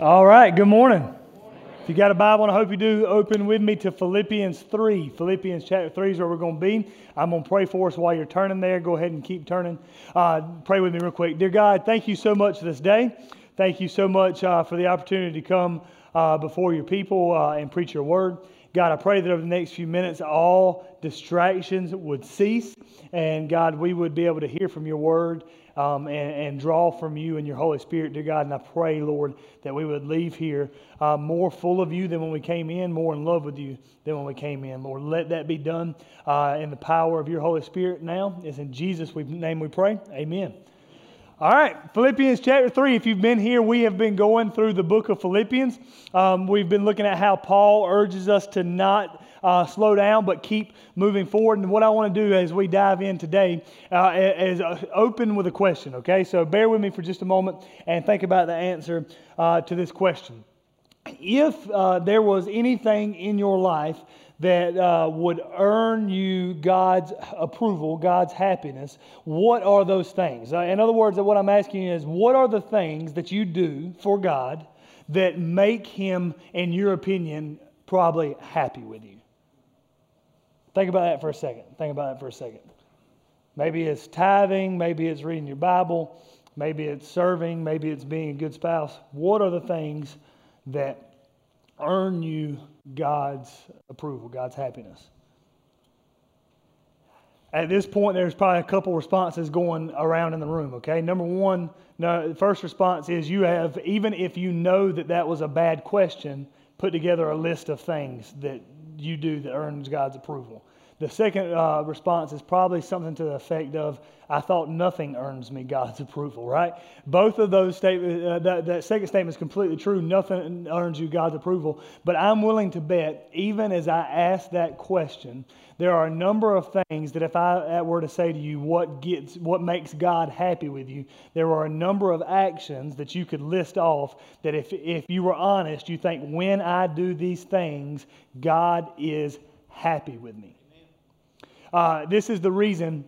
All right, good morning. If you got a Bible, and I hope you do, open with me to Philippians 3. Philippians chapter 3 is where we're going to be. I'm going to pray for us while you're turning there. Go ahead and keep turning. Uh, pray with me real quick. Dear God, thank you so much for this day. Thank you so much uh, for the opportunity to come uh, before your people uh, and preach your word. God, I pray that over the next few minutes, all distractions would cease. And God, we would be able to hear from your word um, and, and, draw from you and your Holy Spirit, dear God. And I pray, Lord, that we would leave here uh, more full of you than when we came in, more in love with you than when we came in. Lord, let that be done uh, in the power of your Holy Spirit now. It's in Jesus' name we pray. Amen. All right, Philippians chapter 3. If you've been here, we have been going through the book of Philippians. Um, we've been looking at how Paul urges us to not uh, slow down, but keep moving forward. And what I want to do as we dive in today uh, is uh, open with a question, okay? So bear with me for just a moment and think about the answer uh, to this question. If uh, there was anything in your life that uh, would earn you God's approval, God's happiness, what are those things? Uh, in other words, what I'm asking is, what are the things that you do for God that make Him, in your opinion, probably happy with you? Think about that for a second. Think about that for a second. Maybe it's tithing, maybe it's reading your Bible, maybe it's serving, maybe it's being a good spouse. What are the things that earn you God's approval, God's happiness. At this point, there's probably a couple responses going around in the room, okay? Number one, no, the first response is you have, even if you know that that was a bad question, put together a list of things that you do that earns God's approval. The second uh, response is probably something to the effect of, I thought nothing earns me God's approval, right? Both of those statements, uh, that, that second statement is completely true. Nothing earns you God's approval. But I'm willing to bet, even as I ask that question, there are a number of things that if I were to say to you, what gets, what makes God happy with you, there are a number of actions that you could list off that if, if you were honest, you think, when I do these things, God is happy with me. Uh, this is the reason,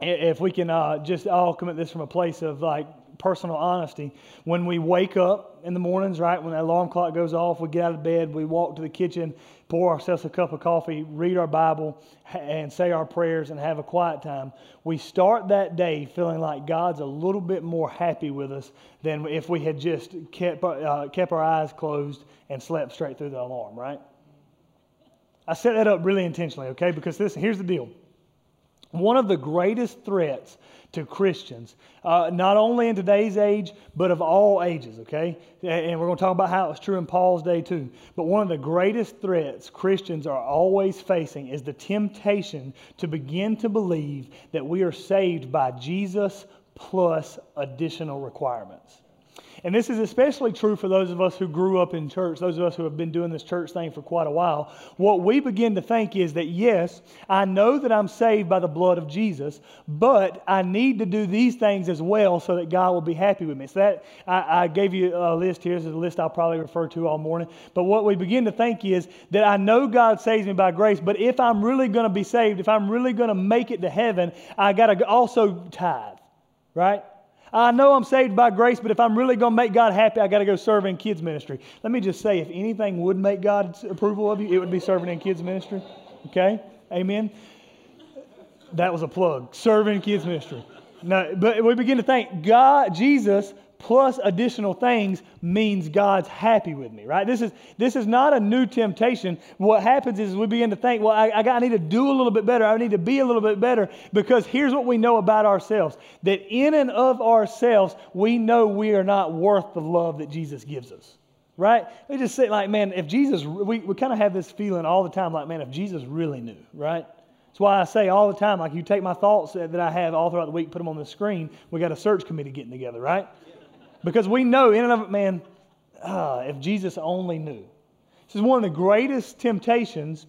if we can uh, just all come at this from a place of like personal honesty, when we wake up in the mornings, right, when the alarm clock goes off, we get out of bed, we walk to the kitchen, pour ourselves a cup of coffee, read our Bible, and say our prayers and have a quiet time. We start that day feeling like God's a little bit more happy with us than if we had just kept, uh, kept our eyes closed and slept straight through the alarm, right? I set that up really intentionally, okay? Because this, here's the deal. One of the greatest threats to Christians, uh, not only in today's age, but of all ages, okay? And we're going to talk about how it's true in Paul's day too. But one of the greatest threats Christians are always facing is the temptation to begin to believe that we are saved by Jesus plus additional requirements. And this is especially true for those of us who grew up in church, those of us who have been doing this church thing for quite a while. What we begin to think is that, yes, I know that I'm saved by the blood of Jesus, but I need to do these things as well so that God will be happy with me. So that I, I gave you a list here. This is a list I'll probably refer to all morning. But what we begin to think is that I know God saves me by grace, but if I'm really going to be saved, if I'm really going to make it to heaven, I got to also tithe, right? I know I'm saved by grace, but if I'm really going to make God happy, I got to go serve in kids' ministry. Let me just say if anything would make God's approval of you, it would be serving in kids' ministry. Okay? Amen? That was a plug. Serving kids' ministry. No, but we begin to think God, Jesus, plus additional things means God's happy with me, right? This is, this is not a new temptation. What happens is we begin to think, well, I, I, got, I need to do a little bit better. I need to be a little bit better because here's what we know about ourselves that in and of ourselves, we know we are not worth the love that Jesus gives us. Right? We just say, like, man, if Jesus, we, we kind of have this feeling all the time, like, man, if Jesus really knew, right? That's why I say all the time, like, you take my thoughts that I have all throughout the week, put them on the screen. We got a search committee getting together, right? Because we know in and of it, man, uh, if Jesus only knew. This is one of the greatest temptations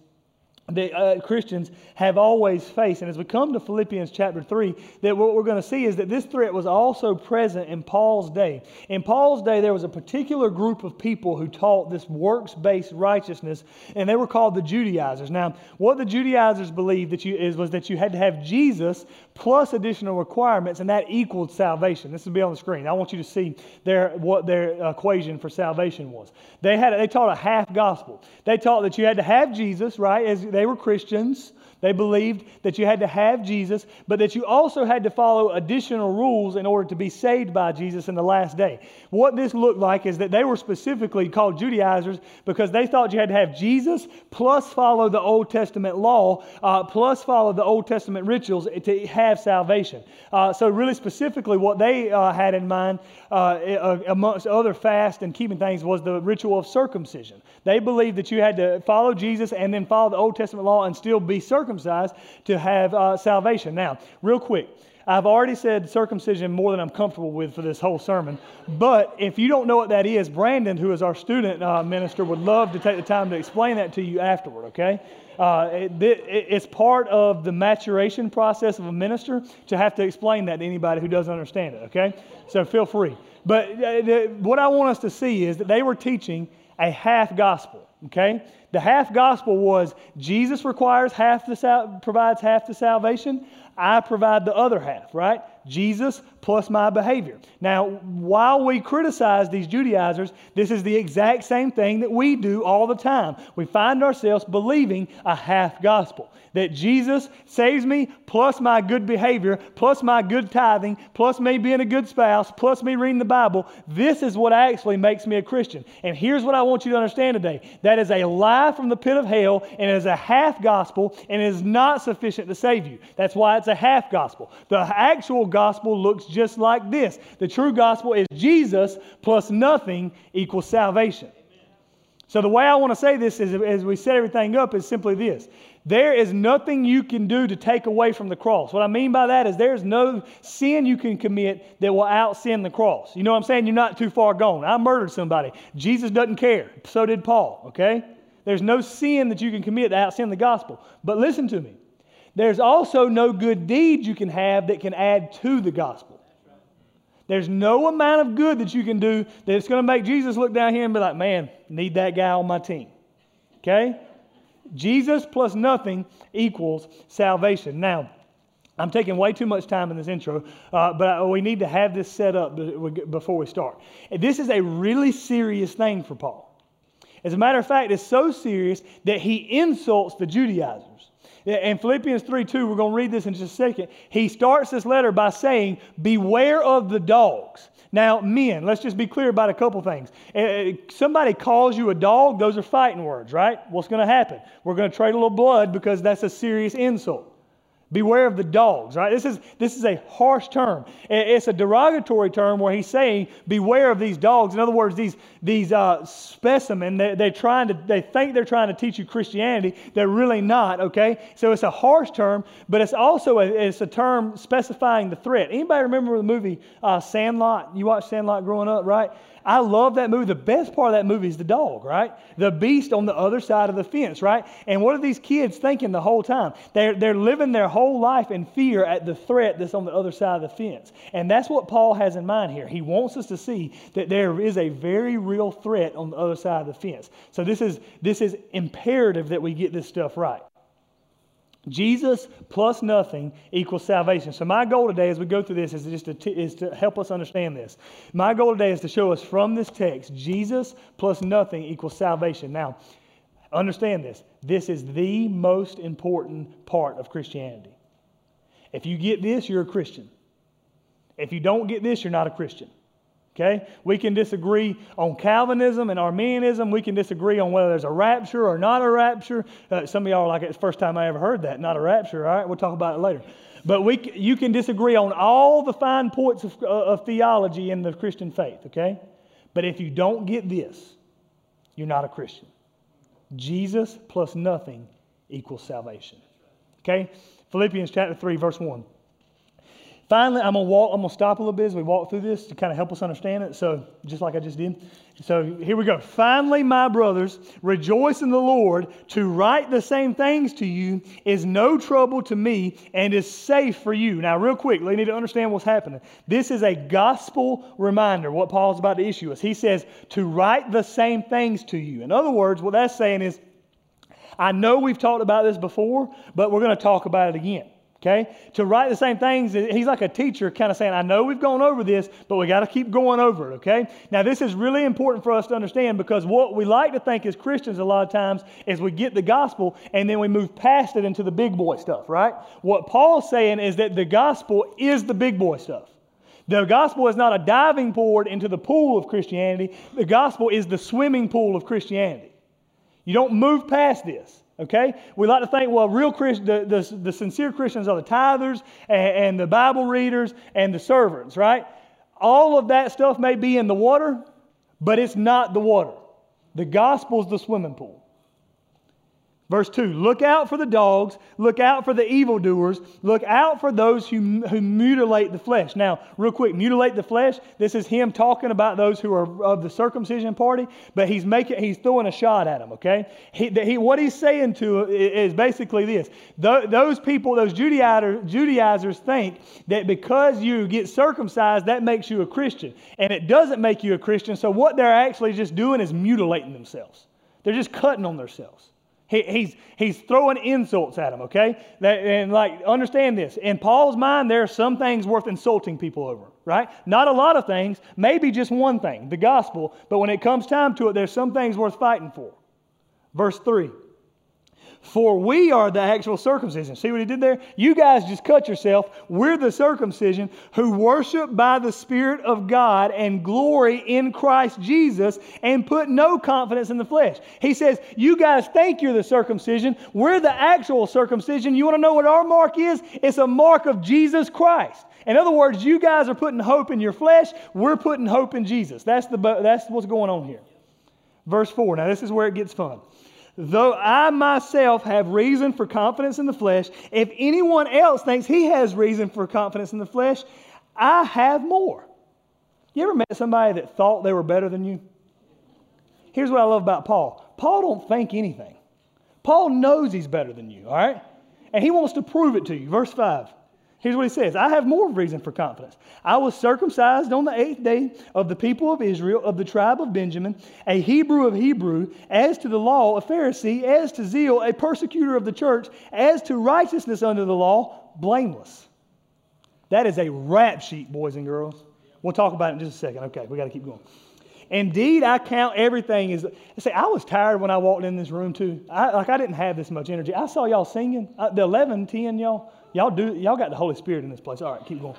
that uh, Christians have always faced. And as we come to Philippians chapter 3, that what we're going to see is that this threat was also present in Paul's day. In Paul's day, there was a particular group of people who taught this works based righteousness, and they were called the Judaizers. Now, what the Judaizers believed that you, is, was that you had to have Jesus plus additional requirements, and that equaled salvation. This will be on the screen. I want you to see their, what their equation for salvation was. They, had, they taught a half gospel. They taught that you had to have Jesus, right? As they were Christians. They believed that you had to have Jesus, but that you also had to follow additional rules in order to be saved by Jesus in the last day. What this looked like is that they were specifically called Judaizers because they thought you had to have Jesus plus follow the Old Testament law, uh, plus follow the Old Testament rituals to have salvation. Uh, so, really specifically, what they uh, had in mind, uh, amongst other fast and keeping things, was the ritual of circumcision. They believed that you had to follow Jesus and then follow the Old Testament law and still be circumcised circumcised to have uh, salvation. Now, real quick, I've already said circumcision more than I'm comfortable with for this whole sermon. But if you don't know what that is, Brandon, who is our student uh, minister, would love to take the time to explain that to you afterward, okay? Uh, it, it, it's part of the maturation process of a minister to have to explain that to anybody who doesn't understand it, okay? So feel free. But uh, the, what I want us to see is that they were teaching a half gospel, okay? The half gospel was Jesus requires half the sal- provides half the salvation. I provide the other half, right? Jesus plus my behavior. Now, while we criticize these Judaizers, this is the exact same thing that we do all the time. We find ourselves believing a half gospel that Jesus saves me plus my good behavior, plus my good tithing, plus me being a good spouse, plus me reading the Bible. This is what actually makes me a Christian. And here's what I want you to understand today that is a lie from the pit of hell, and is a half gospel, and is not sufficient to save you. That's why it's a half gospel. The actual gospel looks just like this the true gospel is Jesus plus nothing equals salvation. So, the way I want to say this is, as we set everything up, is simply this there is nothing you can do to take away from the cross. What I mean by that is there's no sin you can commit that will out sin the cross. You know what I'm saying? You're not too far gone. I murdered somebody. Jesus doesn't care. So did Paul, okay? There's no sin that you can commit to out sin the gospel. But listen to me. There's also no good deed you can have that can add to the gospel. There's no amount of good that you can do that's going to make Jesus look down here and be like, man, need that guy on my team. Okay? Jesus plus nothing equals salvation. Now, I'm taking way too much time in this intro, uh, but we need to have this set up before we start. This is a really serious thing for Paul. As a matter of fact, it's so serious that he insults the Judaizers. In Philippians 3 2, we're going to read this in just a second. He starts this letter by saying, Beware of the dogs. Now, men, let's just be clear about a couple things. Uh, uh, somebody calls you a dog, those are fighting words, right? What's going to happen? We're going to trade a little blood because that's a serious insult. Beware of the dogs, right? This is, this is a harsh term. It's a derogatory term where he's saying, beware of these dogs. In other words, these, these uh, specimen, they, they're trying to, they think they're trying to teach you Christianity. They're really not, okay? So it's a harsh term, but it's also a, it's a term specifying the threat. Anybody remember the movie uh, Sandlot? You watched Sandlot growing up, right? I love that movie. The best part of that movie is the dog, right? The beast on the other side of the fence, right? And what are these kids thinking the whole time? They're, they're living their whole life in fear at the threat that's on the other side of the fence. And that's what Paul has in mind here. He wants us to see that there is a very real threat on the other side of the fence. So this is, this is imperative that we get this stuff right. Jesus plus nothing equals salvation. So my goal today as we go through this is just to, t- is to help us understand this. My goal today is to show us from this text, Jesus plus nothing equals salvation. Now, understand this. This is the most important part of Christianity. If you get this, you're a Christian. If you don't get this, you're not a Christian. Okay? We can disagree on Calvinism and Arminianism. We can disagree on whether there's a rapture or not a rapture. Uh, some of y'all are like, it's the first time I ever heard that. Not a rapture, all right? We'll talk about it later. But we, you can disagree on all the fine points of, uh, of theology in the Christian faith, okay? But if you don't get this, you're not a Christian. Jesus plus nothing equals salvation. Okay? Philippians chapter 3, verse 1. Finally, I'm gonna walk, I'm gonna stop a little bit as we walk through this to kind of help us understand it. So, just like I just did. So, here we go. Finally, my brothers, rejoice in the Lord. To write the same things to you is no trouble to me and is safe for you. Now, real quick, we need to understand what's happening. This is a gospel reminder, what Paul's about to issue us. He says, to write the same things to you. In other words, what that's saying is, I know we've talked about this before, but we're going to talk about it again. Okay? To write the same things, he's like a teacher kind of saying, I know we've gone over this, but we got to keep going over it, okay? Now, this is really important for us to understand because what we like to think as Christians a lot of times is we get the gospel and then we move past it into the big boy stuff, right? What Paul's saying is that the gospel is the big boy stuff. The gospel is not a diving board into the pool of Christianity, the gospel is the swimming pool of Christianity. You don't move past this. Okay? We like to think, well, real Christ, the, the, the sincere Christians are the tithers and, and the Bible readers and the servants, right? All of that stuff may be in the water, but it's not the water. The gospel is the swimming pool. Verse 2 Look out for the dogs, look out for the evildoers, look out for those who, who mutilate the flesh. Now, real quick, mutilate the flesh. This is him talking about those who are of the circumcision party, but he's making he's throwing a shot at them, okay? He, he, what he's saying to is basically this those people, those Judaizers, Judaizers think that because you get circumcised, that makes you a Christian. And it doesn't make you a Christian. So, what they're actually just doing is mutilating themselves, they're just cutting on themselves. He, he's, he's throwing insults at them, okay? That, and like, understand this. In Paul's mind, there are some things worth insulting people over, right? Not a lot of things, maybe just one thing, the gospel. But when it comes time to it, there's some things worth fighting for. Verse 3 for we are the actual circumcision. See what he did there? You guys just cut yourself. We're the circumcision who worship by the Spirit of God and glory in Christ Jesus and put no confidence in the flesh. He says, You guys think you're the circumcision. We're the actual circumcision. You want to know what our mark is? It's a mark of Jesus Christ. In other words, you guys are putting hope in your flesh. We're putting hope in Jesus. That's, the, that's what's going on here. Verse 4. Now, this is where it gets fun. Though I myself have reason for confidence in the flesh, if anyone else thinks he has reason for confidence in the flesh, I have more. You ever met somebody that thought they were better than you? Here's what I love about Paul Paul don't think anything. Paul knows he's better than you, all right? And he wants to prove it to you. Verse 5. Here's what he says I have more reason for confidence. I was circumcised on the eighth day of the people of Israel, of the tribe of Benjamin, a Hebrew of Hebrew, as to the law, a Pharisee, as to zeal, a persecutor of the church, as to righteousness under the law, blameless. That is a rap sheet, boys and girls. We'll talk about it in just a second. Okay, we got to keep going. Indeed, I count everything as. See, I was tired when I walked in this room too. I, like I didn't have this much energy. I saw y'all singing. Uh, the 11, 10, y'all. Y'all do. Y'all got the Holy Spirit in this place. All right, keep going.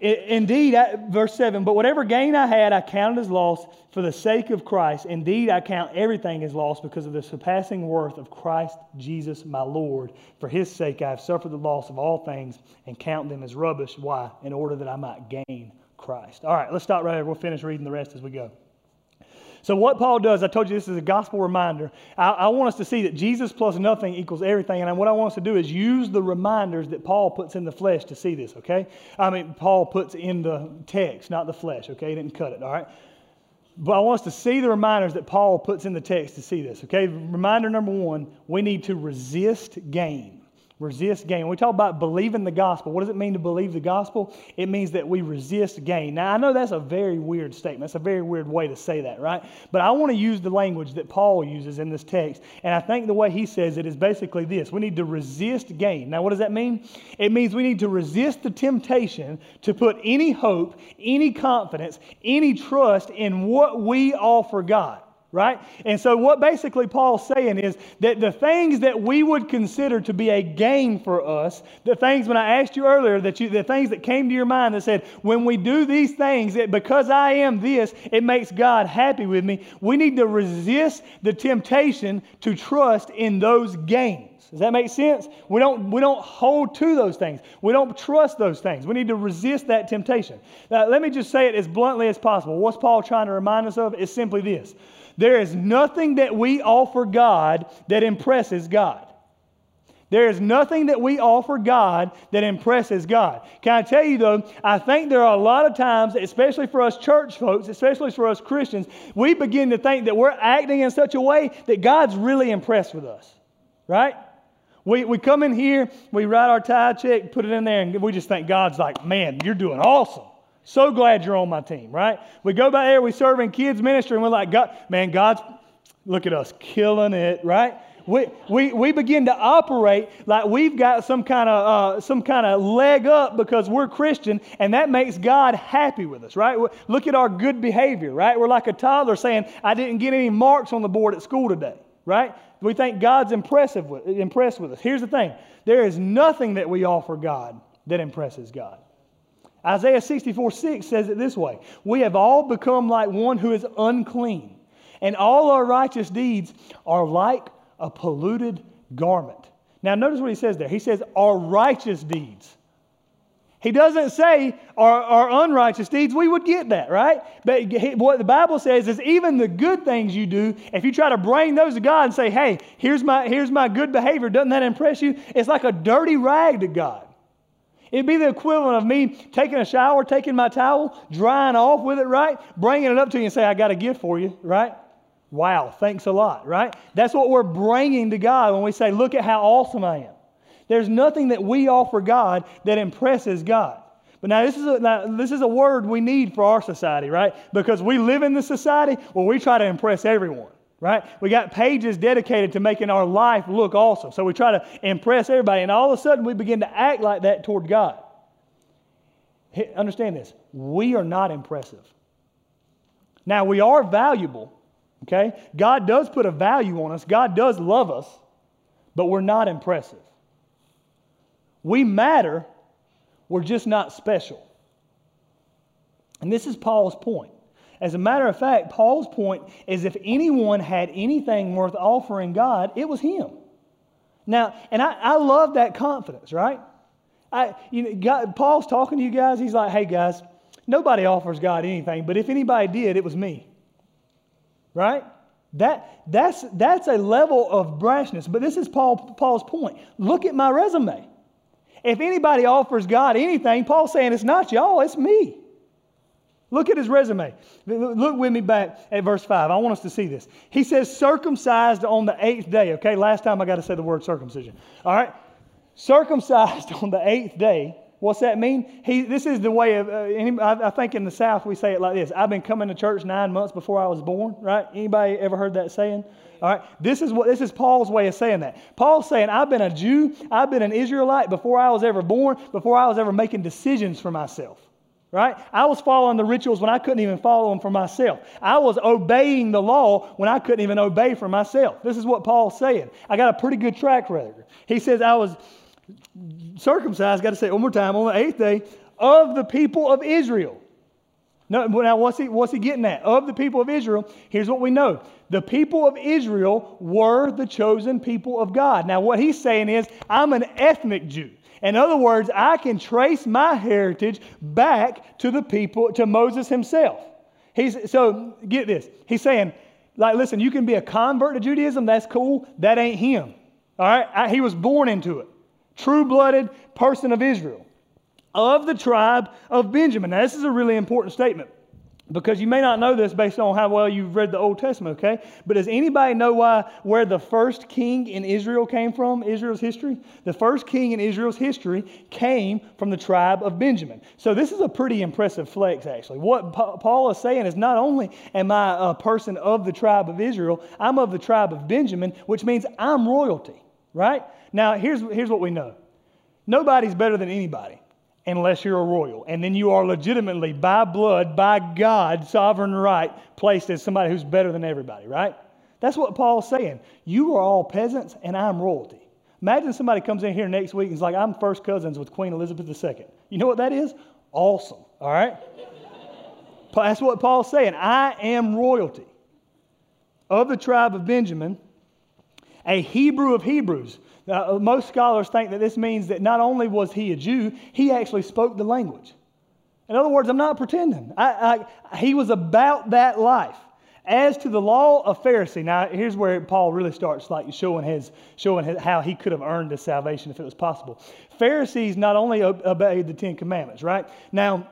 Indeed, verse 7, but whatever gain I had, I counted as loss for the sake of Christ. Indeed, I count everything as loss because of the surpassing worth of Christ Jesus my Lord. For his sake, I have suffered the loss of all things and count them as rubbish. Why? In order that I might gain Christ. All right, let's stop right there. We'll finish reading the rest as we go. So, what Paul does, I told you this is a gospel reminder. I, I, want us to see that Jesus plus nothing equals everything. And what I want us to do is use the reminders that Paul puts in the flesh to see this, okay? I mean, Paul puts in the text, not the flesh, okay? He didn't cut it, all right? But I want us to see the reminders that Paul puts in the text to see this, okay? Reminder number one we need to resist gain. Resist gain. When we talk about believing the gospel, what does it mean to believe the gospel? It means that we resist gain. Now, I know that's a very weird statement. That's a very weird way to say that, right? But I want to use the language that Paul uses in this text. And I think the way he says it is basically this we need to resist gain. Now, what does that mean? It means we need to resist the temptation to put any hope, any confidence, any trust in what we offer God right? And so, what basically Paul's saying is that the things that we would consider to be a gain for us, the things when I asked you earlier, that you, the things that came to your mind that said, when we do these things, it, because I am this, it makes God happy with me. We need to resist the temptation to trust in those gains. Does that make sense? We don't, we don't hold to those things. We don't trust those things. We need to resist that temptation. Now, let me just say it as bluntly as possible. What's Paul trying to remind us of? Is simply this there is nothing that we offer God that impresses God. There is nothing that we offer God that impresses God. Can I tell you though, I think there are a lot of times, especially for us church folks, especially for us Christians, we begin to think that we're acting in such a way that God's really impressed with us, right? We, we come in here, we write our tithe check, put it in there, and we just think God's like, man, you're doing awesome. So glad you're on my team, right? We go by there, we serve in kids' ministry, and we're like, God, man, God's, look at us, killing it, right? We, we, we begin to operate like we've got some kind of uh, some kind of leg up because we're Christian, and that makes God happy with us, right? Look at our good behavior, right? We're like a toddler saying, "I didn't get any marks on the board at school today," right? We think God's impressive with, impressed with us. Here's the thing: there is nothing that we offer God that impresses God. Isaiah 64 6 says it this way We have all become like one who is unclean, and all our righteous deeds are like a polluted garment. Now, notice what he says there. He says, our righteous deeds. He doesn't say our, our unrighteous deeds. We would get that, right? But he, what the Bible says is even the good things you do, if you try to bring those to God and say, hey, here's my, here's my good behavior, doesn't that impress you? It's like a dirty rag to God. It'd be the equivalent of me taking a shower, taking my towel, drying off with it, right? Bringing it up to you and say, I got a gift for you, right? Wow, thanks a lot, right? That's what we're bringing to God when we say, Look at how awesome I am. There's nothing that we offer God that impresses God. But now this, is a, now, this is a word we need for our society, right? Because we live in the society where we try to impress everyone, right? We got pages dedicated to making our life look awesome. So we try to impress everybody, and all of a sudden we begin to act like that toward God. Understand this we are not impressive. Now, we are valuable Okay? God does put a value on us, God does love us, but we're not impressive. We matter, we're just not special. And this is Paul's point. As a matter of fact, Paul's point is if anyone had anything worth offering God, it was him. Now, and I, I love that confidence, right? I, you know, God, Paul's talking to you guys. He's like, hey, guys, nobody offers God anything, but if anybody did, it was me right? That, that's, that's a level of brashness. But this is Paul, Paul's point. Look at my resume. If anybody offers God anything, Paul's saying it's not y'all, it's me. Look at his resume. Look with me back at verse 5. I want us to see this. He says, circumcised on the eighth day. Okay, last time I got to say the word circumcision. All right, circumcised on the eighth day What's that mean? He, this is the way of, uh, any, I, I, think in the South we say it like this I've been coming to church nine months before I was born, right? Anybody ever heard that saying? All right, this is what this is Paul's way of saying that. Paul's saying, I've been a Jew, I've been an Israelite before I was ever born, before I was ever making decisions for myself. Right? I was following the rituals when I couldn't even follow them for myself. I was obeying the law when I couldn't even obey for myself. This is what Paul's saying. I got a pretty good track record. He says, I was circumcised, got to say it one more time, on the eighth day, of the people of Israel. No, now, what's he, what's he getting at? Of the people of Israel, here's what we know. The people of Israel were the chosen people of God. Now, what he's saying is, I'm an ethnic Jew. In other words, I can trace my heritage back to the people, to Moses himself. He's, so, get this. He's saying, like, listen, you can be a convert to Judaism, that's cool. That ain't him. All right? I, he was born into it true blooded person of Israel, of the tribe of Benjamin. Now, this is a really important statement because you may not know this based on how well you've read the Old Testament, okay? But does anybody know why where the first king in Israel came from, Israel's history? The first king in Israel's history came from the tribe of Benjamin. So this is a pretty impressive flex, actually. What Paul is saying is not only am I a person of the tribe of Israel, I'm of the tribe of Benjamin, which means I'm royalty, right? Now, here's, here's what we know nobody's better than anybody unless you're a royal. And then you are legitimately, by blood, by God, sovereign right, placed as somebody who's better than everybody, right? That's what Paul's saying. You are all peasants, and I'm royalty. Imagine somebody comes in here next week and is like, I'm first cousins with Queen Elizabeth II. You know what that is? Awesome, all right? That's what Paul's saying. I am royalty of the tribe of Benjamin, a Hebrew of Hebrews. Uh, most scholars think that this means that not only was he a Jew, he actually spoke the language. In other words, I'm not pretending. I, I, he was about that life. As to the law of Pharisee, now here's where Paul really starts like showing his showing his, how he could have earned his salvation if it was possible. Pharisees not only obeyed the Ten Commandments, right? Now,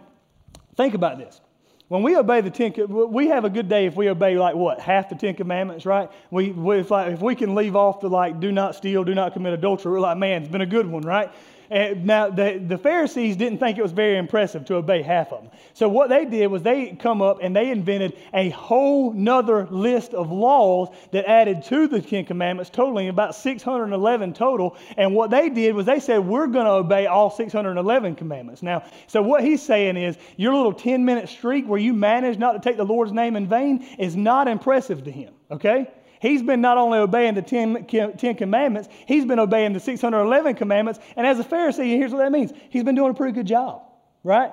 think about this. When we obey the Ten, we have a good day if we obey like what half the Ten Commandments, right? We, we if, like, if we can leave off the like do not steal, do not commit adultery, we're like man, it's been a good one, right? Now, the, the Pharisees didn't think it was very impressive to obey half of them. So, what they did was they come up and they invented a whole nother list of laws that added to the Ten Commandments, totaling about 611 total. And what they did was they said, We're going to obey all 611 commandments. Now, so what he's saying is, your little 10 minute streak where you manage not to take the Lord's name in vain is not impressive to him, okay? He's been not only obeying the Ten, Ten Commandments, he's been obeying the 611 commandments. And as a Pharisee, here's what that means he's been doing a pretty good job, right?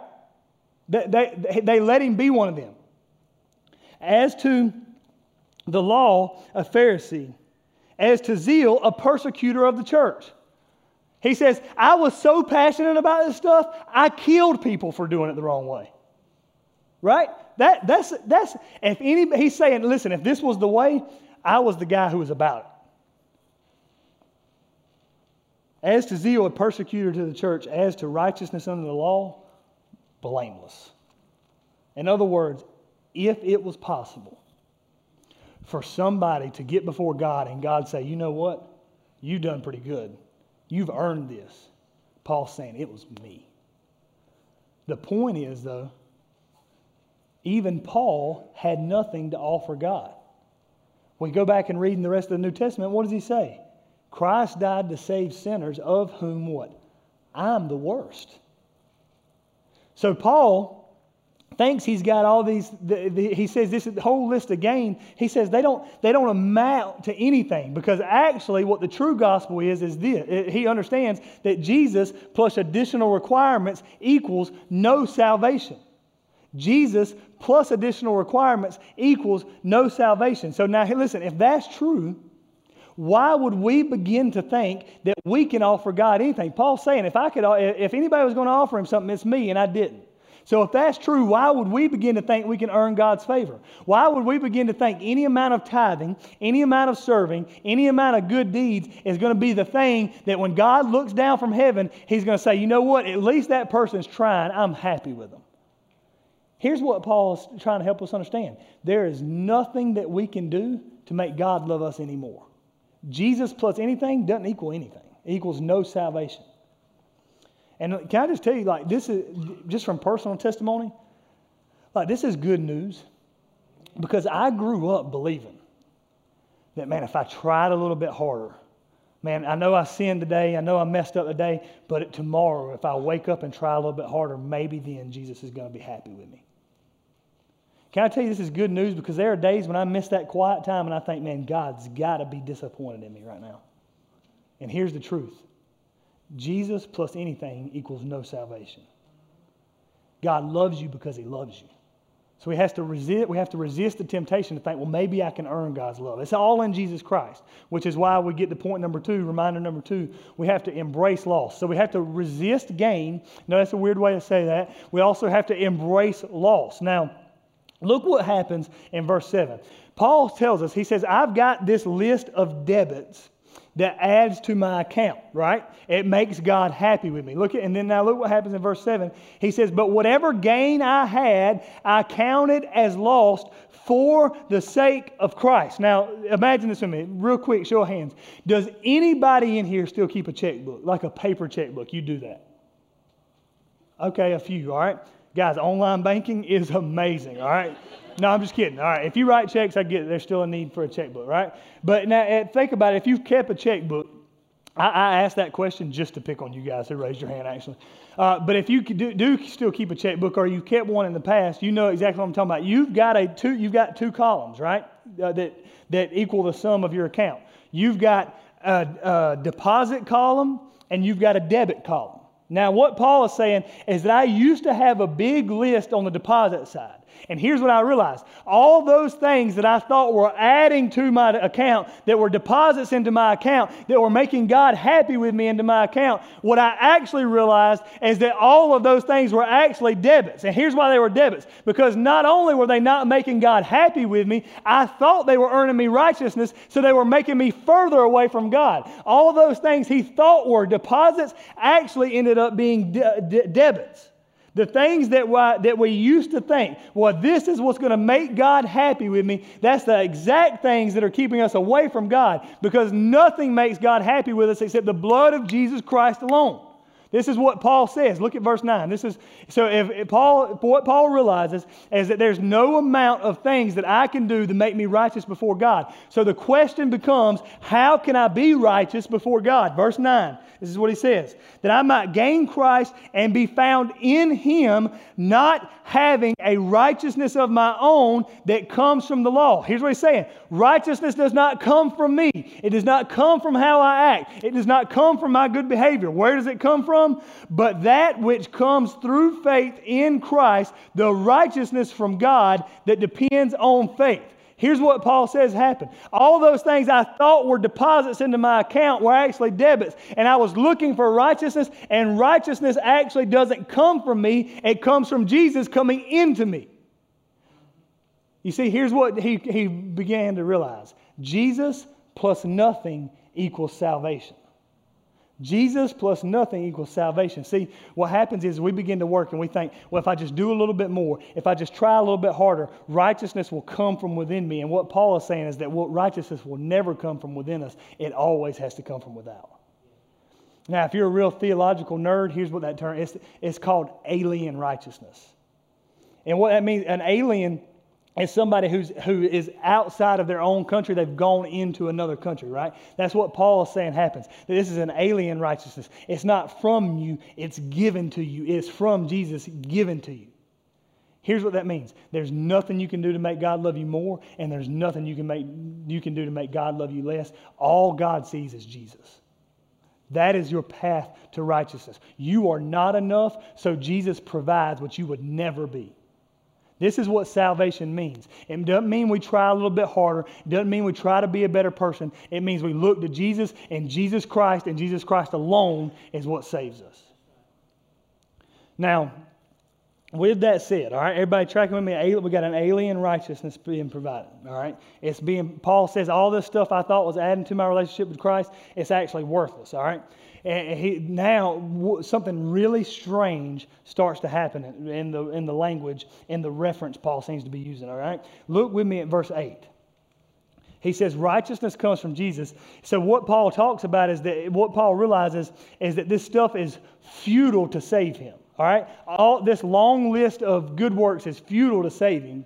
They, they, they let him be one of them. As to the law, a Pharisee. As to zeal, a persecutor of the church. He says, I was so passionate about this stuff, I killed people for doing it the wrong way. Right? That, that's, that's, if any, he's saying, listen, if this was the way, I was the guy who was about it. As to zeal, a persecutor to the church, as to righteousness under the law, blameless. In other words, if it was possible for somebody to get before God and God say, you know what? You've done pretty good. You've earned this. Paul's saying, it was me. The point is, though, even Paul had nothing to offer God. We go back and read in the rest of the New Testament, what does he say? Christ died to save sinners, of whom what? I'm the worst. So Paul thinks he's got all these the, the, he says this whole list of again he says they don't they don't amount to anything because actually what the true gospel is is this he understands that jesus plus additional requirements equals no salvation Jesus plus additional requirements equals no salvation. So now, listen, if that's true, why would we begin to think that we can offer God anything? Paul's saying, if I could, if anybody was going to offer him something, it's me, and I didn't. So if that's true, why would we begin to think we can earn God's favor? Why would we begin to think any amount of tithing, any amount of serving, any amount of good deeds is going to be the thing that when God looks down from heaven, He's going to say, you know what? At least that person's trying. I'm happy with them. Here's what Paul is trying to help us understand there is nothing that we can do to make God love us anymore. Jesus plus anything doesn't equal anything, it equals no salvation. And can I just tell you, like, this is just from personal testimony, like, this is good news because I grew up believing that, man, if I tried a little bit harder, man, I know I sinned today, I know I messed up today, but tomorrow, if I wake up and try a little bit harder, maybe then Jesus is going to be happy with me. Can I tell you this is good news? Because there are days when I miss that quiet time and I think, man, God's got to be disappointed in me right now. And here's the truth Jesus plus anything equals no salvation. God loves you because he loves you. So we have to resist, we have to resist the temptation to think, well, maybe I can earn God's love. It's all in Jesus Christ, which is why we get to point number two, reminder number two. We have to embrace loss. So we have to resist gain. No, that's a weird way to say that. We also have to embrace loss. Now, Look what happens in verse 7. Paul tells us, he says, I've got this list of debits that adds to my account, right? It makes God happy with me. Look at, and then now look what happens in verse 7. He says, But whatever gain I had, I counted as lost for the sake of Christ. Now, imagine this with me, real quick, show of hands. Does anybody in here still keep a checkbook, like a paper checkbook? You do that. Okay, a few, all right? Guys, online banking is amazing, all right? No, I'm just kidding. All right, if you write checks, I get it. There's still a need for a checkbook, right? But now eh, think about it. If you've kept a checkbook, I, I asked that question just to pick on you guys who raised your hand, actually. Uh, but if you do, do, still keep a checkbook or you've kept one in the past, you know exactly what I'm talking about. You've got a two, you've got two columns, right? Uh, that that equal the sum of your account. You've got a, a deposit column and you've got a debit column. Now, what Paul is saying is that I used to have a big list on the deposit side. And here's what I realized all those things that I thought were adding to my account, that were deposits into my account, that were making God happy with me into my account, what I actually realized is that all of those things were actually debits. And here's why they were debits because not only were they not making God happy with me, I thought they were earning me righteousness, so they were making me further away from God. All those things he thought were deposits actually ended up being de- de- debits. The things that, that we used to think, well, this is what's going to make God happy with me, that's the exact things that are keeping us away from God because nothing makes God happy with us except the blood of Jesus Christ alone. This is what Paul says. Look at verse 9. This is so if, if Paul what Paul realizes is that there's no amount of things that I can do to make me righteous before God. So the question becomes, how can I be righteous before God? Verse 9. This is what he says that I might gain Christ and be found in him, not having a righteousness of my own that comes from the law. Here's what he's saying righteousness does not come from me, it does not come from how I act, it does not come from my good behavior. Where does it come from? But that which comes through faith in Christ, the righteousness from God that depends on faith. Here's what Paul says happened. All those things I thought were deposits into my account were actually debits. And I was looking for righteousness, and righteousness actually doesn't come from me, it comes from Jesus coming into me. You see, here's what he, he began to realize Jesus plus nothing equals salvation. Jesus plus nothing equals salvation. See, what happens is we begin to work and we think, well, if I just do a little bit more, if I just try a little bit harder, righteousness will come from within me. And what Paul is saying is that what righteousness will never come from within us, it always has to come from without. Now, if you're a real theological nerd, here's what that term is it's called alien righteousness. And what that means, an alien is somebody who's, who is outside of their own country. They've gone into another country, right? That's what Paul is saying happens. This is an alien righteousness. It's not from you, it's given to you. It's from Jesus given to you. Here's what that means. There's nothing you can do to make God love you more, and there's nothing you can, make, you can do to make God love you less. All God sees is Jesus. That is your path to righteousness. You are not enough, so Jesus provides what you would never be. This is what salvation means. It doesn't mean we try a little bit harder. It doesn't mean we try to be a better person. It means we look to Jesus and Jesus Christ and Jesus Christ alone is what saves us. Now, with that said, all right, everybody tracking with me, we got an alien righteousness being provided, all right? It's being, Paul says, all this stuff I thought was adding to my relationship with Christ, it's actually worthless, all right? And he, now something really strange starts to happen in the, in the language, in the reference Paul seems to be using, all right? Look with me at verse 8. He says righteousness comes from Jesus. So what Paul talks about is that what Paul realizes is that this stuff is futile to save him. All right? All this long list of good works is futile to save him.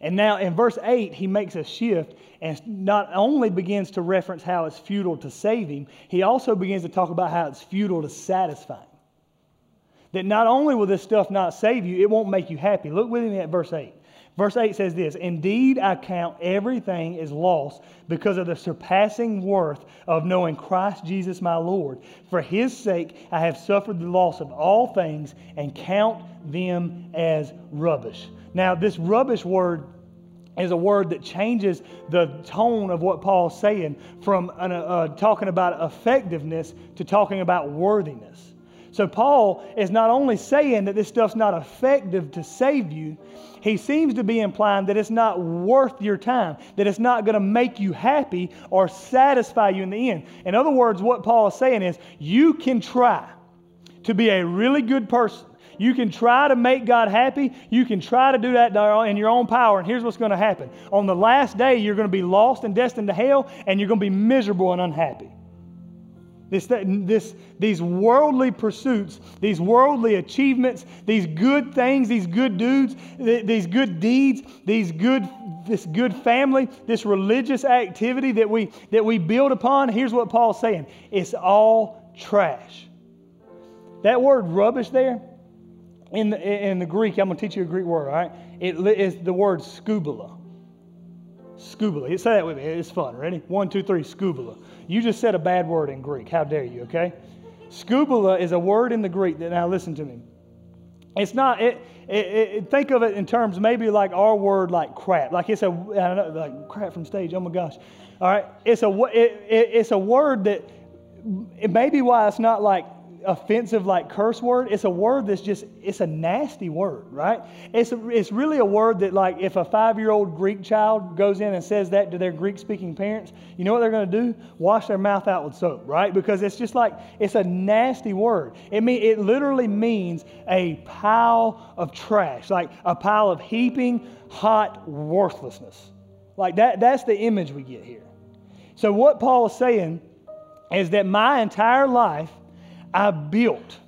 And now in verse 8, he makes a shift and not only begins to reference how it's futile to save him, he also begins to talk about how it's futile to satisfy him. That not only will this stuff not save you, it won't make you happy. Look with me at verse 8. Verse 8 says this Indeed, I count everything as loss because of the surpassing worth of knowing Christ Jesus my Lord. For his sake, I have suffered the loss of all things and count them as rubbish. Now, this rubbish word is a word that changes the tone of what Paul's saying from an, uh, talking about effectiveness to talking about worthiness. So, Paul is not only saying that this stuff's not effective to save you, he seems to be implying that it's not worth your time, that it's not going to make you happy or satisfy you in the end. In other words, what Paul is saying is you can try to be a really good person. You can try to make God happy. You can try to do that in your own power. And here's what's going to happen. On the last day, you're going to be lost and destined to hell, and you're going to be miserable and unhappy. This, this, these worldly pursuits, these worldly achievements, these good things, these good dudes, these good deeds, these good, this good family, this religious activity that we, that we build upon, here's what Paul's saying it's all trash. That word rubbish there, in the, in the Greek, I'm going to teach you a Greek word, all right? It is the word scubula. Scubula. Say that with me. It's fun. Ready? One, two, three. Scubula. You just said a bad word in Greek. How dare you, okay? Scubula is a word in the Greek that, now listen to me. It's not, it, it, it, think of it in terms maybe like our word like crap. Like it's a, know, like crap from stage. Oh my gosh. All right. It's a, it, it's a word that it may be why it's not like offensive like curse word. It's a word that's just, it's a nasty word, right? It's, a, it's really a word that, like, if a five year old Greek child goes in and says that to their Greek speaking parents, you know what they're going to do? Wash their mouth out with soap, right? Because it's just like, it's a nasty word. It, mean, it literally means a pile of trash, like a pile of heaping hot worthlessness. Like that, that's the image we get here. So, what Paul is saying is that my entire life, I built.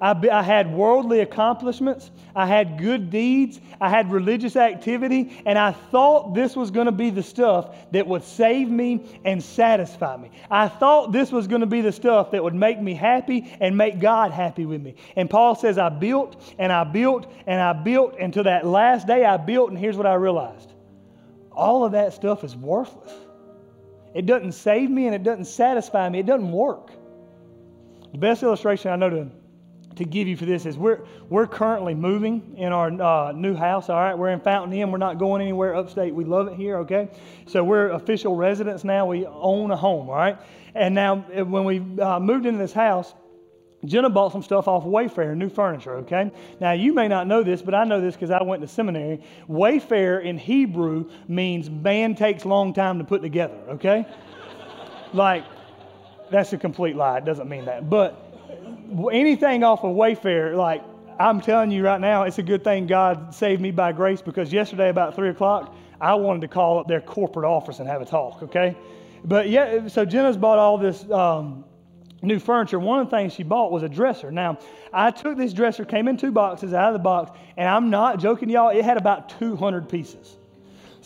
I, I, had worldly accomplishments. I had good deeds. I had religious activity. And I thought this was going to be the stuff that would save me and satisfy me. I thought this was going to be the stuff that would make me happy and make God happy with me. And Paul says, I built and I built and I built until that last day I built. And here's what I realized all of that stuff is worthless. It doesn't save me and it doesn't satisfy me. It doesn't work. The best illustration I know to, to give you for this is we're, we're currently moving in our uh, new house, all right? We're in Fountain Inn. We're not going anywhere upstate. We love it here, okay? So we're official residents now. We own a home, all right? And now, eh, when we uh, moved into this house, Jenna bought some stuff off Wayfair, new furniture, okay? Now, you may not know this, but I know this because I went to seminary. Wayfair in Hebrew means man takes long time to put together, okay? like, that's a complete lie. It doesn't mean that. But anything off of Wayfair, like I'm telling you right now, it's a good thing God saved me by grace because yesterday about three o'clock, I wanted to call up their corporate office and have a talk. Okay, but yeah, so Jenna's bought all this um, new furniture. One of the things she bought was a dresser. Now, I took this dresser, came in two boxes out of the box, and I'm not joking, y'all. It had about 200 pieces.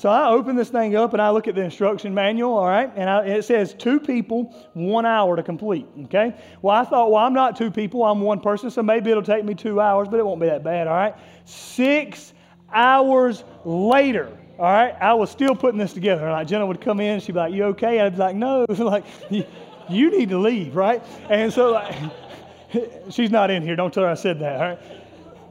So I open this thing up and I look at the instruction manual, all right, and, I, it says two people, one hour to complete, okay? Well, I thought, well, I'm not two people, I'm one person, so maybe it'll take me two hours, but it won't be that bad, all right? Six hours later, all right, I was still putting this together. Like Jenna would come in, she'd be like, "You okay?" I'd be like, "No." like, you, you need to leave, right? And so, like, she's not in here. Don't tell her I said that, all right?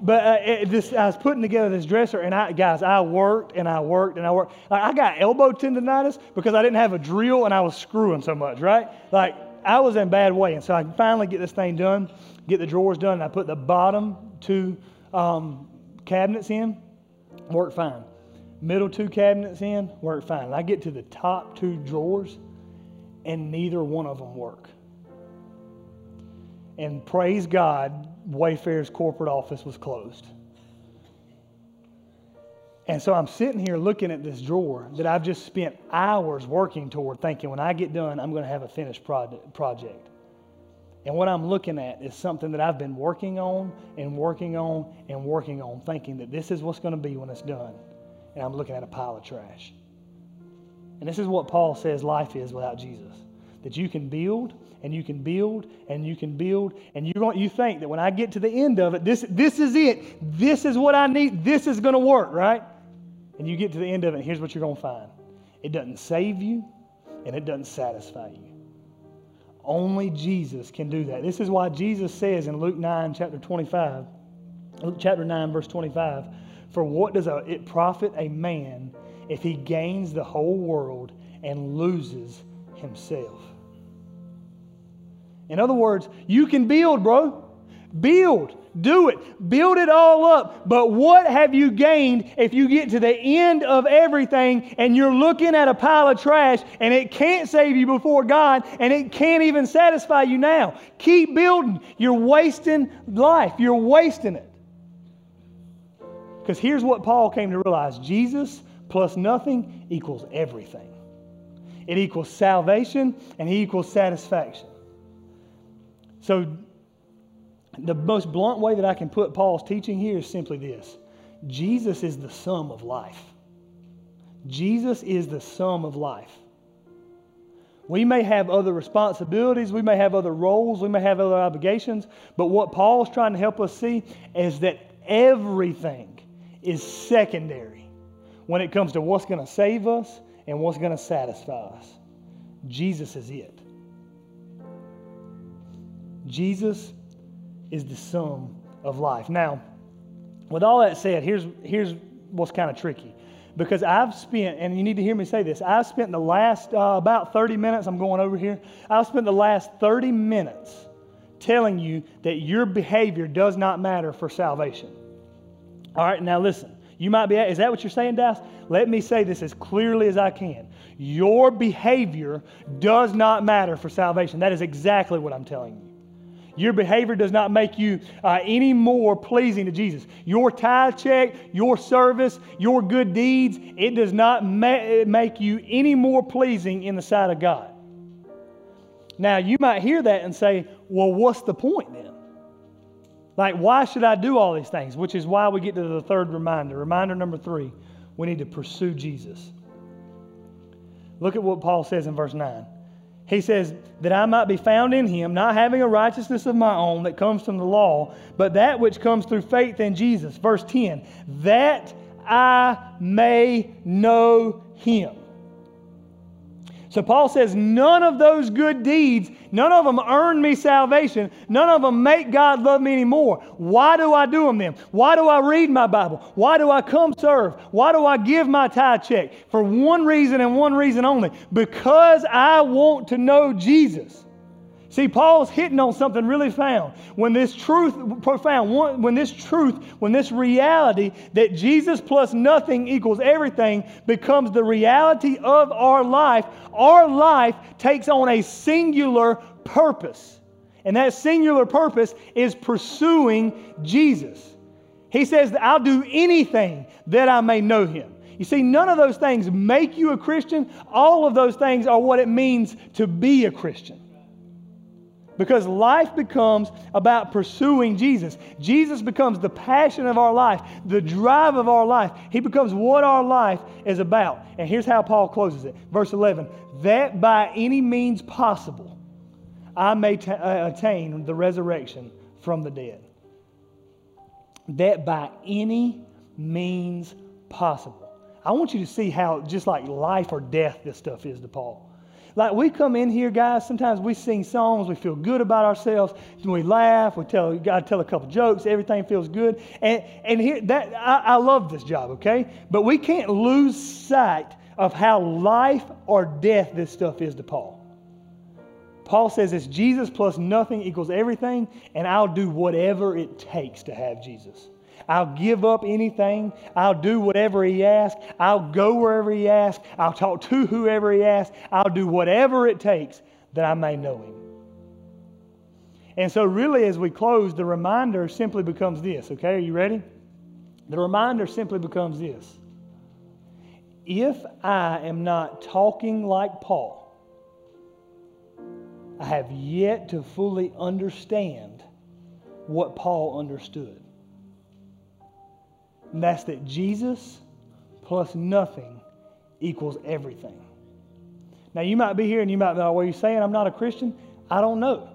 But uh, it, this, I was putting together this dresser, and I, guys, I worked and I worked and I worked. Like, I got elbow tendonitis because I didn't have a drill and I was screwing so much, right? Like, I was in bad way. And so I finally get this thing done, get the drawers done, and I put the bottom two um, cabinets in, worked fine. Middle two cabinets in, worked fine. And I get to the top two drawers, and neither one of them work. And praise God, Wayfair's corporate office was closed. And so I'm sitting here looking at this drawer that I've just spent hours working toward, thinking when I get done, I'm going to have a finished project. And what I'm looking at is something that I've been working on and working on and working on, thinking that this is what's going to be when it's done. And I'm looking at a pile of trash. And this is what Paul says life is without Jesus that you can build and you can build and you can build and you you think that when I get to the end of it this this is it. This is what I need. This is going to work right? And you get to the end of it here's what you're going to find. It doesn't save you and it doesn't satisfy you. Only Jesus can do that. This is why Jesus says in Luke 9 chapter 25 Luke chapter 9 verse 25 for what does it profit a man if he gains the whole world and loses himself in other words, you can build, bro. Build. Do it. Build it all up. But what have you gained if you get to the end of everything and you're looking at a pile of trash and it can't save you before God and it can't even satisfy you now? Keep building. You're wasting life. You're wasting it. Because here's what Paul came to realize Jesus plus nothing equals everything. It equals salvation and he equals satisfaction. So, the most blunt way that I can put Paul's teaching here is simply this Jesus is the sum of life. Jesus is the sum of life. We may have other responsibilities, we may have other roles, we may have other obligations, but what Paul's trying to help us see is that everything is secondary when it comes to what's going to save us and what's going to satisfy us. Jesus is it. Jesus is the sum of life. Now, with all that said, here's, here's what's kind of tricky. Because I've spent, and you need to hear me say this, I've spent the last uh, about 30 minutes, I'm going over here, I've spent the last 30 minutes telling you that your behavior does not matter for salvation. All right, now listen. You might be, is that what you're saying, Dallas? Let me say this as clearly as I can. Your behavior does not matter for salvation. That is exactly what I'm telling you. Your behavior does not make you uh, any more pleasing to Jesus. Your tithe check, your service, your good deeds, it does not ma- make you any more pleasing in the sight of God. Now, you might hear that and say, well, what's the point then? Like, why should I do all these things? Which is why we get to the third reminder. Reminder number three we need to pursue Jesus. Look at what Paul says in verse 9. He says, That I might be found in him, not having a righteousness of my own that comes from the law, but that which comes through faith in Jesus. Verse 10 That I may know him so Paul says, none of those good deeds, none of them earn me salvation. None of them make God love me anymore. Why do I do them then? Why do I read my Bible? Why do I come serve? Why do I give my tithe check? For one reason and one reason only because I want to know Jesus. See, Paul's hitting on something really profound. When this truth, profound, when this truth, when this reality that Jesus plus nothing equals everything becomes the reality of our life, our life takes on a singular purpose. And that singular purpose is pursuing Jesus. He says, I'll do anything that I may know him. You see, none of those things make you a Christian. All of those things are what it means to be a Christian. Because life becomes about pursuing Jesus. Jesus becomes the passion of our life, the drive of our life. He becomes what our life is about. And here's how Paul closes it. Verse 11 that by any means possible I may t- uh, attain the resurrection from the dead. That by any means possible. I want you to see how just like life or death this stuff is to Paul. Like we come in here, guys, sometimes we sing songs, we feel good about ourselves, we laugh, we tell God tell a couple jokes, everything feels good. And and here that I, I love this job, okay? But we can't lose sight of how life or death this stuff is to Paul. Paul says it's Jesus plus nothing equals everything, and I'll do whatever it takes to have Jesus. I'll give up anything. I'll do whatever He asks. I'll go wherever He asks. I'll talk to whoever He asks. I'll do whatever it takes that I may know Him. And so, really, as we close, the reminder simply becomes this okay? Are you ready? The reminder simply becomes this If I am not talking like Paul, I have yet to fully understand what Paul understood. And that's that Jesus plus nothing equals everything. Now, you might be here and you might be like, well, you're saying I'm not a Christian? I don't know.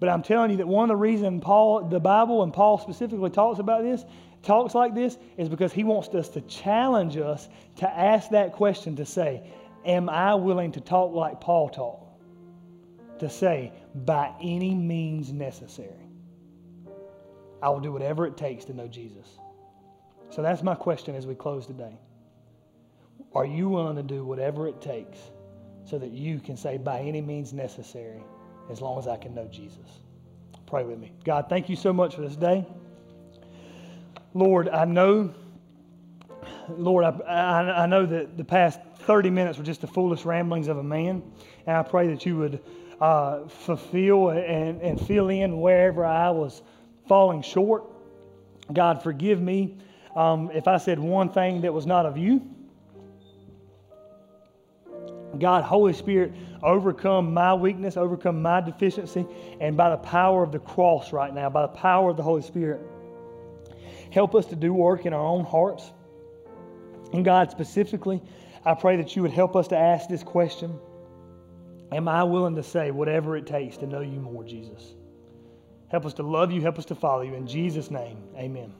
But I'm telling you that one of the reasons Paul, the Bible, and Paul specifically talks about this, talks like this, is because he wants us to challenge us to ask that question to say, Am I willing to talk like Paul talked? To say, by any means necessary, I will do whatever it takes to know Jesus. So that's my question as we close today. Are you willing to do whatever it takes so that you can say, by any means necessary, as long as I can know Jesus? Pray with me. God, thank you so much for this day. Lord, I know, Lord, I, I, I know that the past 30 minutes were just the foolish ramblings of a man. And I pray that you would uh, fulfill and, and fill in wherever I was falling short. God, forgive me um, if I said one thing that was not of you. God, Holy Spirit, overcome my weakness, overcome my deficiency, and by the power of the cross right now, by the power of the Holy Spirit, help us to do work in our own hearts. And God, specifically, I pray that you would help us to ask this question Am I willing to say whatever it takes to know you more, Jesus? Help us to love you, help us to follow you. In Jesus' name, amen.